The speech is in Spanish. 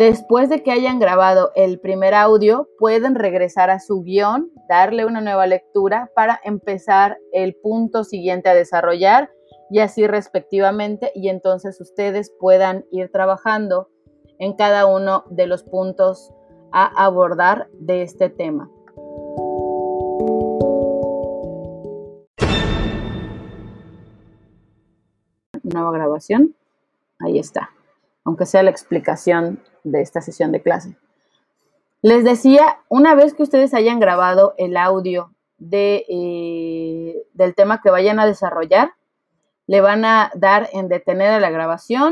Después de que hayan grabado el primer audio, pueden regresar a su guion, darle una nueva lectura para empezar el punto siguiente a desarrollar y así respectivamente, y entonces ustedes puedan ir trabajando en cada uno de los puntos a abordar de este tema. Nueva grabación. Ahí está. Aunque sea la explicación de esta sesión de clase. Les decía, una vez que ustedes hayan grabado el audio de, eh, del tema que vayan a desarrollar, le van a dar en detener a la grabación